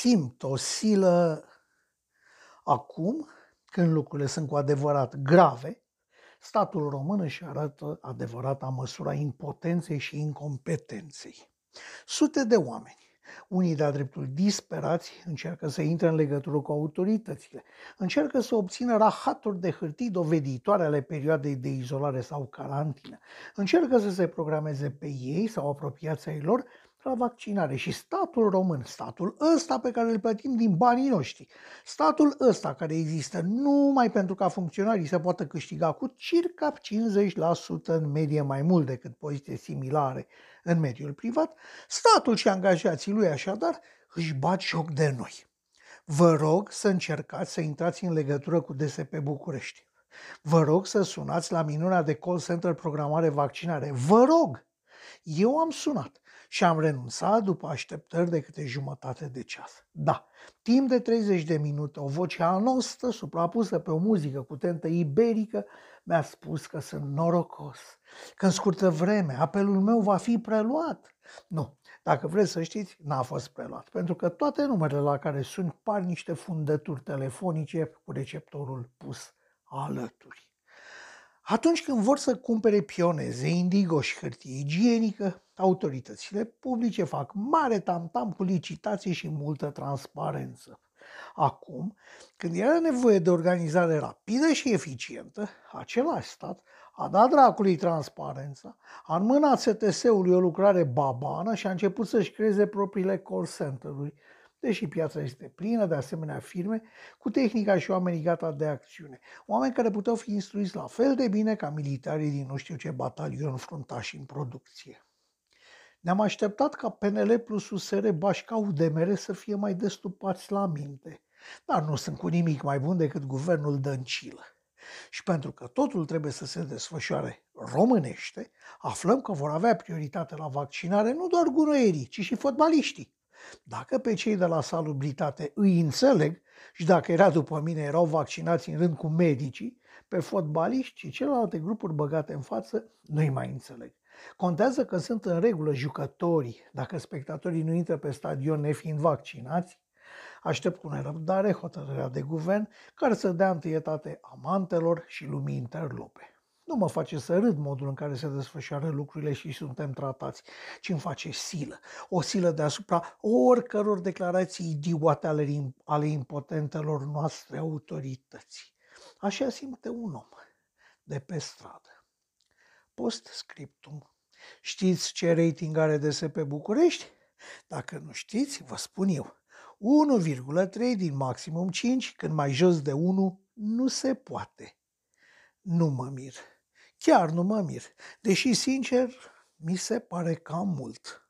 simt o silă acum, când lucrurile sunt cu adevărat grave, statul român își arată adevărata măsura impotenței și incompetenței. Sute de oameni, unii de-a dreptul disperați, încearcă să intre în legătură cu autoritățile, încearcă să obțină rahaturi de hârtii doveditoare ale perioadei de izolare sau carantină, încearcă să se programeze pe ei sau apropiații ai lor la vaccinare și statul român, statul ăsta pe care îl plătim din banii noștri, statul ăsta care există numai pentru ca funcționarii să poată câștiga cu circa 50% în medie mai mult decât poziție similare în mediul privat, statul și angajații lui așadar își bat joc de noi. Vă rog să încercați să intrați în legătură cu DSP București. Vă rog să sunați la minunea de call center programare vaccinare. Vă rog! Eu am sunat și am renunțat după așteptări de câte jumătate de ceas. Da, timp de 30 de minute, o voce anostă, suprapusă pe o muzică cu tentă iberică, mi-a spus că sunt norocos, că în scurtă vreme apelul meu va fi preluat. Nu, dacă vreți să știți, n-a fost preluat, pentru că toate numerele la care sunt par niște fundături telefonice cu receptorul pus alături. Atunci când vor să cumpere pioneze, indigo și hârtie igienică, autoritățile publice fac mare tamtam cu licitații și multă transparență. Acum, când era nevoie de organizare rapidă și eficientă, același stat a dat dracului transparența, a înmânat STS-ului o lucrare babană și a început să-și creeze propriile call center-uri, deși piața este plină de asemenea firme cu tehnica și oamenii gata de acțiune. Oameni care puteau fi instruiți la fel de bine ca militarii din nu știu ce batalion fruntași în producție. Ne-am așteptat ca PNL plus USR Bașca UDMR să fie mai destupați la minte, dar nu sunt cu nimic mai bun decât guvernul Dăncilă. Și pentru că totul trebuie să se desfășoare românește, aflăm că vor avea prioritate la vaccinare nu doar gunoierii, ci și fotbaliștii. Dacă pe cei de la salubritate îi înțeleg și dacă era după mine erau vaccinați în rând cu medicii, pe fotbaliști și celelalte grupuri băgate în față nu-i mai înțeleg. Contează că sunt în regulă jucătorii, dacă spectatorii nu intră pe stadion nefiind vaccinați, aștept cu nerăbdare hotărârea de guvern care să dea întâietate amantelor și lumii interlope. Nu mă face să râd modul în care se desfășoară lucrurile și suntem tratați, ci îmi face silă. O silă deasupra oricăror declarații idiote ale, ale impotentelor noastre autorități. Așa simte un om de pe stradă. Post scriptum. Știți ce rating are DSP București? Dacă nu știți, vă spun eu. 1,3 din maximum 5, când mai jos de 1 nu se poate. Nu mă mir. Chiar nu mă mir. Deși, sincer, mi se pare cam mult.